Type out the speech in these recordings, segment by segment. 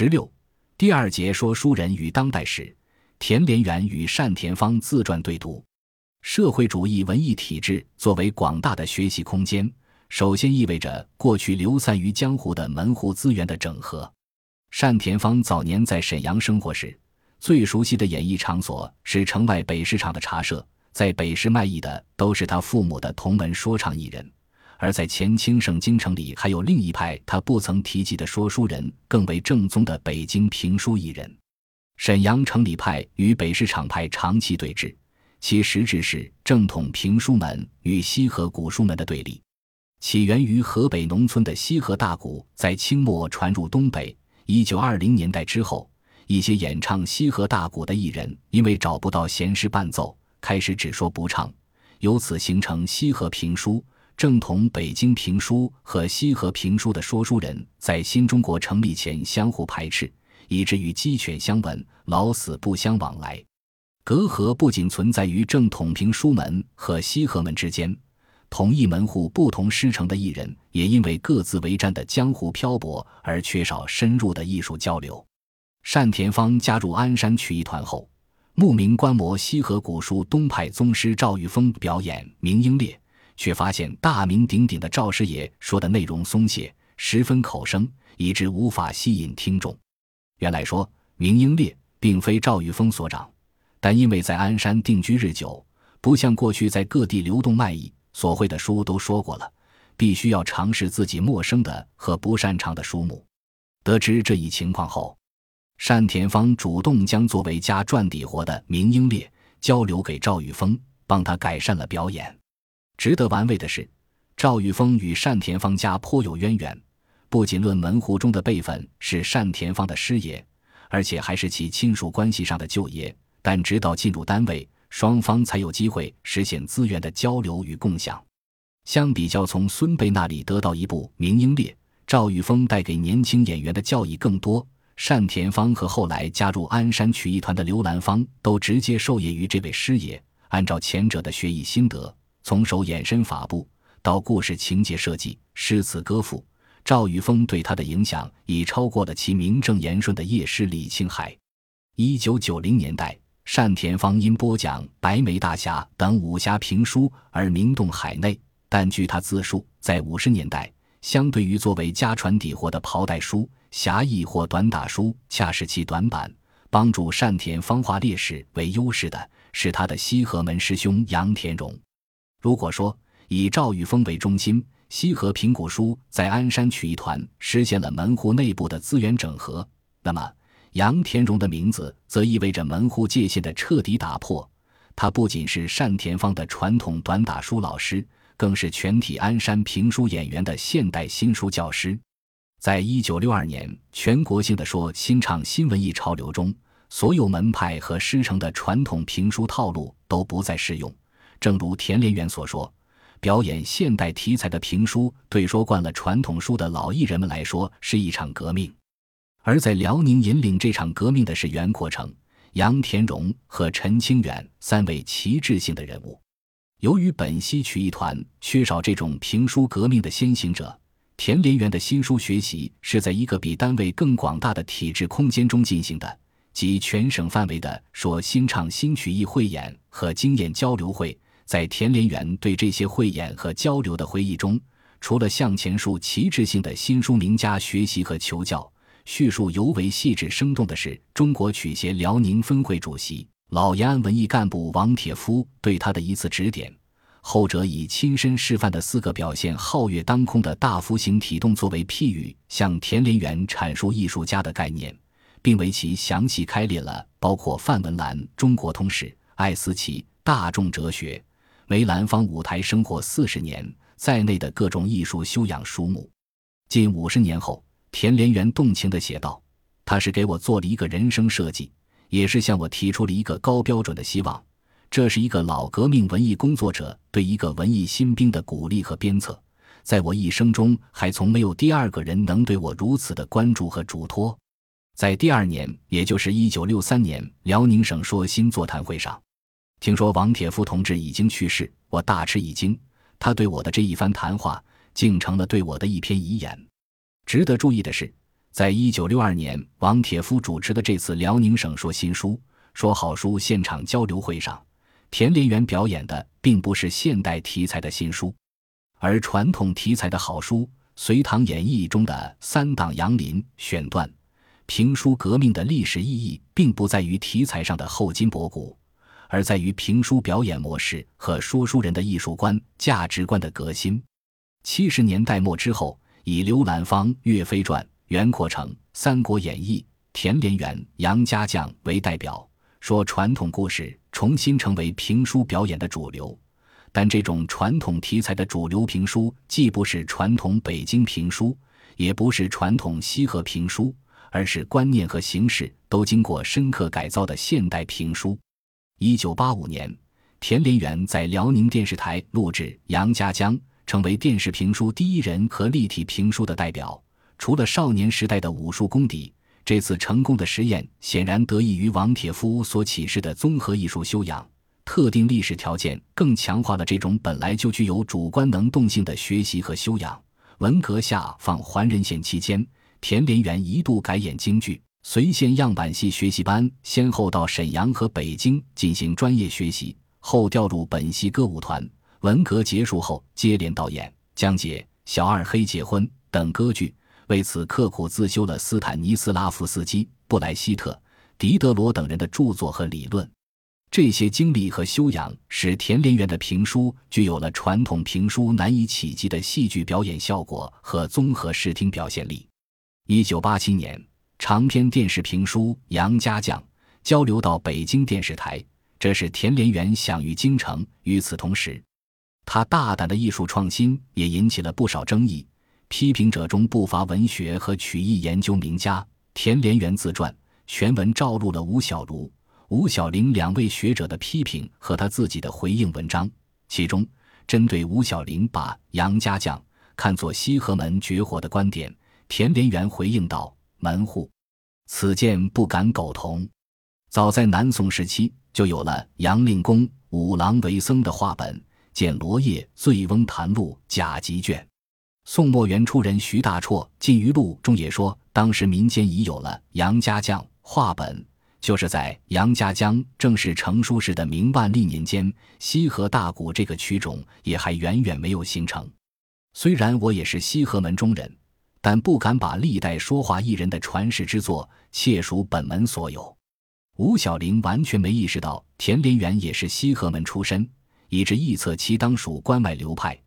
十六，第二节说书人与当代史，田连元与单田芳自传对读。社会主义文艺体制作为广大的学习空间，首先意味着过去流散于江湖的门户资源的整合。单田芳早年在沈阳生活时，最熟悉的演艺场所是城外北市场的茶社，在北市卖艺的都是他父母的同门说唱艺人。而在前清盛京城里，还有另一派他不曾提及的说书人，更为正宗的北京评书艺人。沈阳城里派与北市场派长期对峙，其实质是正统评书门与西河古书门的对立。起源于河北农村的西河大鼓，在清末传入东北。一九二零年代之后，一些演唱西河大鼓的艺人，因为找不到闲时伴奏，开始只说不唱，由此形成西河评书。正统北京评书和西河评书的说书人在新中国成立前相互排斥，以至于鸡犬相闻，老死不相往来。隔阂不仅存在于正统评书门和西河门之间，同一门户不同师承的艺人也因为各自为战的江湖漂泊而缺少深入的艺术交流。单田芳加入鞍山曲艺团后，慕名观摩西河古书东派宗师赵玉峰表演《明英烈》。却发现大名鼎鼎的赵师爷说的内容松懈，十分口生，以致无法吸引听众。原来说明英烈并非赵玉峰所长，但因为在鞍山定居日久，不像过去在各地流动卖艺，所会的书都说过了，必须要尝试自己陌生的和不擅长的书目。得知这一情况后，单田芳主动将作为家赚底活的明英烈交流给赵玉峰，帮他改善了表演。值得玩味的是，赵玉峰与单田芳家颇有渊源，不仅论门户中的辈分是单田芳的师爷，而且还是其亲属关系上的舅爷。但直到进入单位，双方才有机会实现资源的交流与共享。相比较从孙辈那里得到一部《明英烈》，赵玉峰带给年轻演员的教益更多。单田芳和后来加入鞍山曲艺团的刘兰芳都直接受业于这位师爷，按照前者的学艺心得。从手眼身法步到故事情节设计、诗词歌赋，赵玉峰对他的影响已超过了其名正言顺的叶师李青海。一九九零年代，单田芳因播讲《白眉大侠》等武侠评书而名动海内，但据他自述，在五十年代，相对于作为家传底货的袍带书、侠义或短打书，恰是其短板。帮助单田芳化劣势为优势的是他的西河门师兄杨田荣。如果说以赵玉峰为中心，西河平古书在鞍山曲艺团实现了门户内部的资源整合，那么杨田荣的名字则意味着门户界限的彻底打破。他不仅是单田芳的传统短打书老师，更是全体鞍山评书演员的现代新书教师。在一九六二年全国性的说新唱新文艺潮流中，所有门派和师承的传统评书套路都不再适用。正如田连元所说，表演现代题材的评书，对说惯了传统书的老艺人们来说是一场革命。而在辽宁引领这场革命的是袁阔成、杨田荣和陈清远三位旗帜性的人物。由于本溪曲艺团缺少这种评书革命的先行者，田连元的新书学习是在一个比单位更广大的体制空间中进行的，即全省范围的说新唱新曲艺汇演和经验交流会。在田连元对这些汇演和交流的回忆中，除了向前述旗帜性的新书名家学习和求教，叙述尤为细致生动的是中国曲协辽宁分会主席老延安文艺干部王铁夫对他的一次指点。后者以亲身示范的四个表现皓月当空的大幅形体动作为譬喻，向田连元阐述艺术家的概念，并为其详细开列了包括范文澜《中国通史》、艾思奇《大众哲学》。梅兰芳舞台生活四十年在内的各种艺术修养书目，近五十年后，田连元动情地写道：“他是给我做了一个人生设计，也是向我提出了一个高标准的希望。这是一个老革命文艺工作者对一个文艺新兵的鼓励和鞭策。在我一生中，还从没有第二个人能对我如此的关注和嘱托。”在第二年，也就是一九六三年，辽宁省说新座谈会上。听说王铁夫同志已经去世，我大吃一惊。他对我的这一番谈话，竟成了对我的一篇遗言。值得注意的是，在一九六二年，王铁夫主持的这次辽宁省说新书、说好书现场交流会上，田连元表演的并不是现代题材的新书，而传统题材的好书《隋唐演义》中的《三党杨林》选段。评书革命的历史意义，并不在于题材上的厚今薄古，而在于评书表演模式和说书人的艺术观、价值观的革新。七十年代末之后，以刘兰芳《岳飞传》、袁阔成《三国演义》、田连元、杨家将为代表，说传统故事重新成为评书表演的主流。但这种传统题材的主流评书，既不是传统北京评书，也不是传统西河评书。而是观念和形式都经过深刻改造的现代评书。一九八五年，田连元在辽宁电视台录制《杨家将》，成为电视评书第一人和立体评书的代表。除了少年时代的武术功底，这次成功的实验显然得益于王铁夫所启示的综合艺术修养。特定历史条件更强化了这种本来就具有主观能动性的学习和修养。文革下放还人县期间。田连元一度改演京剧，随县样板戏学习班，先后到沈阳和北京进行专业学习，后调入本戏歌舞团。文革结束后，接连导演《江姐》《小二黑结婚》等歌剧，为此刻苦自修了斯坦尼斯拉夫斯基、布莱希特、狄德罗等人的著作和理论。这些经历和修养，使田连元的评书具有了传统评书难以企及的戏剧表演效果和综合视听表现力。一九八七年，长篇电视评书《杨家将》交流到北京电视台，这是田连元享誉京城。与此同时，他大胆的艺术创新也引起了不少争议。批评者中不乏文学和曲艺研究名家。田连元自传全文照录了吴小如、吴小玲两位学者的批评和他自己的回应文章。其中，针对吴小玲把《杨家将》看作西河门绝活的观点。田连元回应道：“门户，此见不敢苟同。早在南宋时期，就有了杨令公五郎为僧的画本，见《罗叶醉翁谈录》甲集卷。宋末元初人徐大绰《禁余录》中也说，当时民间已有了杨家将画本，就是在杨家将正式成书时的明万历年间，西河大鼓这个曲种也还远远没有形成。虽然我也是西河门中人。”但不敢把历代说话艺人的传世之作窃属本门所有。吴小玲完全没意识到田连元也是西河门出身，以致臆测其当属关外流派。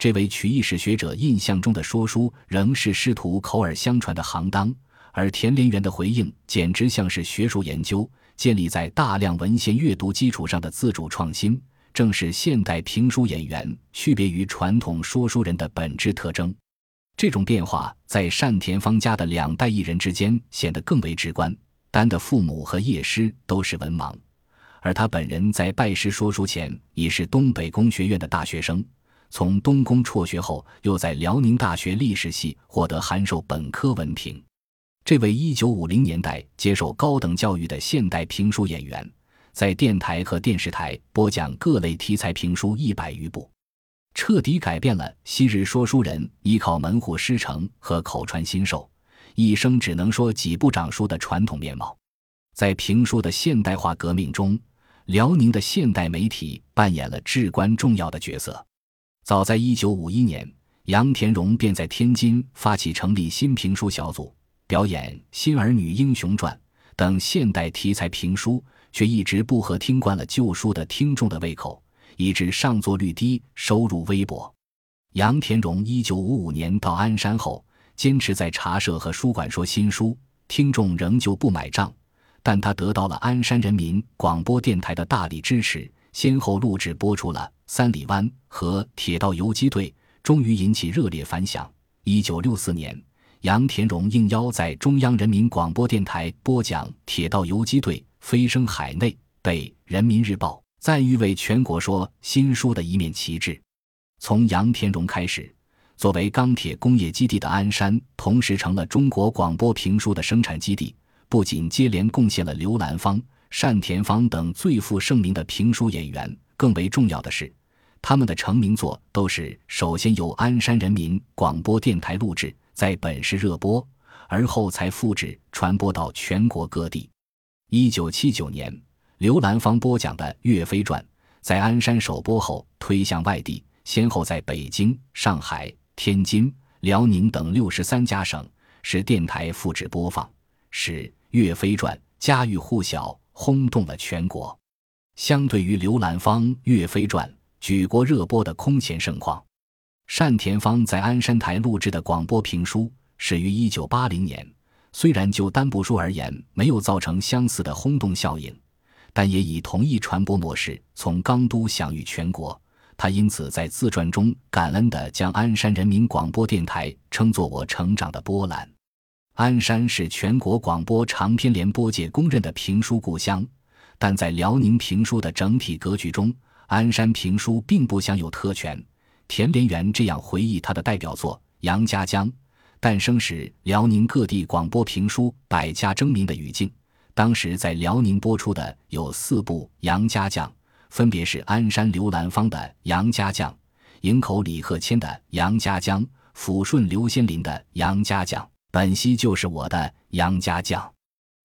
这位曲艺史学者印象中的说书仍是师徒口耳相传的行当，而田连元的回应简直像是学术研究，建立在大量文献阅读基础上的自主创新，正是现代评书演员区别于传统说书人的本质特征。这种变化在单田芳家的两代艺人之间显得更为直观。丹的父母和叶师都是文盲，而他本人在拜师说书前已是东北工学院的大学生。从东工辍学后，又在辽宁大学历史系获得函授本科文凭。这位1950年代接受高等教育的现代评书演员，在电台和电视台播讲各类题材评书一百余部。彻底改变了昔日说书人依靠门户师承和口传心授，一生只能说几部掌书的传统面貌。在评书的现代化革命中，辽宁的现代媒体扮演了至关重要的角色。早在1951年，杨田荣便在天津发起成立新评书小组，表演《新儿女英雄传》等现代题材评书，却一直不合听惯了旧书的听众的胃口。以致上座率低，收入微薄。杨田荣一九五五年到鞍山后，坚持在茶社和书馆说新书，听众仍旧不买账。但他得到了鞍山人民广播电台的大力支持，先后录制播出了《三里湾》和《铁道游击队》，终于引起热烈反响。一九六四年，杨田荣应邀在中央人民广播电台播讲《铁道游击队》，飞升海内，被《人民日报》。赞誉为全国说新书的一面旗帜。从杨天荣开始，作为钢铁工业基地的鞍山，同时成了中国广播评书的生产基地。不仅接连贡献了刘兰芳、单田芳等最负盛名的评书演员，更为重要的是，他们的成名作都是首先由鞍山人民广播电台录制，在本市热播，而后才复制传播到全国各地。一九七九年，刘兰芳播讲的《岳飞传》在鞍山首播后，推向外地，先后在北京、上海、天津、辽宁等六十三家省市电台复制播放，使《岳飞传》家喻户晓，轰动了全国。相对于刘兰芳《岳飞传》举国热播的空前盛况，单田芳在鞍山台录制的广播评书始于一九八零年。虽然就单部书而言没有造成相似的轰动效应，但也以同一传播模式从刚都享誉全国。他因此在自传中感恩地将鞍山人民广播电台称作我成长的波澜。鞍山是全国广播长篇联播界公认的评书故乡，但在辽宁评书的整体格局中，鞍山评书并不享有特权。田连元这样回忆他的代表作《杨家将》。诞生时，辽宁各地广播评书百家争鸣的语境。当时在辽宁播出的有四部《杨家将》，分别是鞍山刘兰芳的《杨家将》，营口李鹤谦的《杨家将》，抚顺刘先林的《杨家将》，本溪就是我的《杨家将》。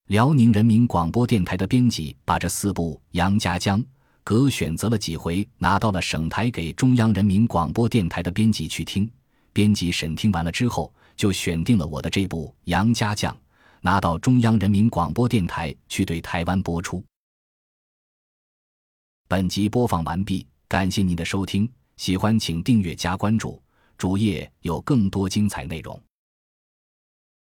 辽宁人民广播电台的编辑把这四部《杨家将》各选择了几回，拿到了省台给中央人民广播电台的编辑去听。编辑审听完了之后。就选定了我的这部《杨家将》，拿到中央人民广播电台去对台湾播出。本集播放完毕，感谢您的收听，喜欢请订阅加关注，主页有更多精彩内容。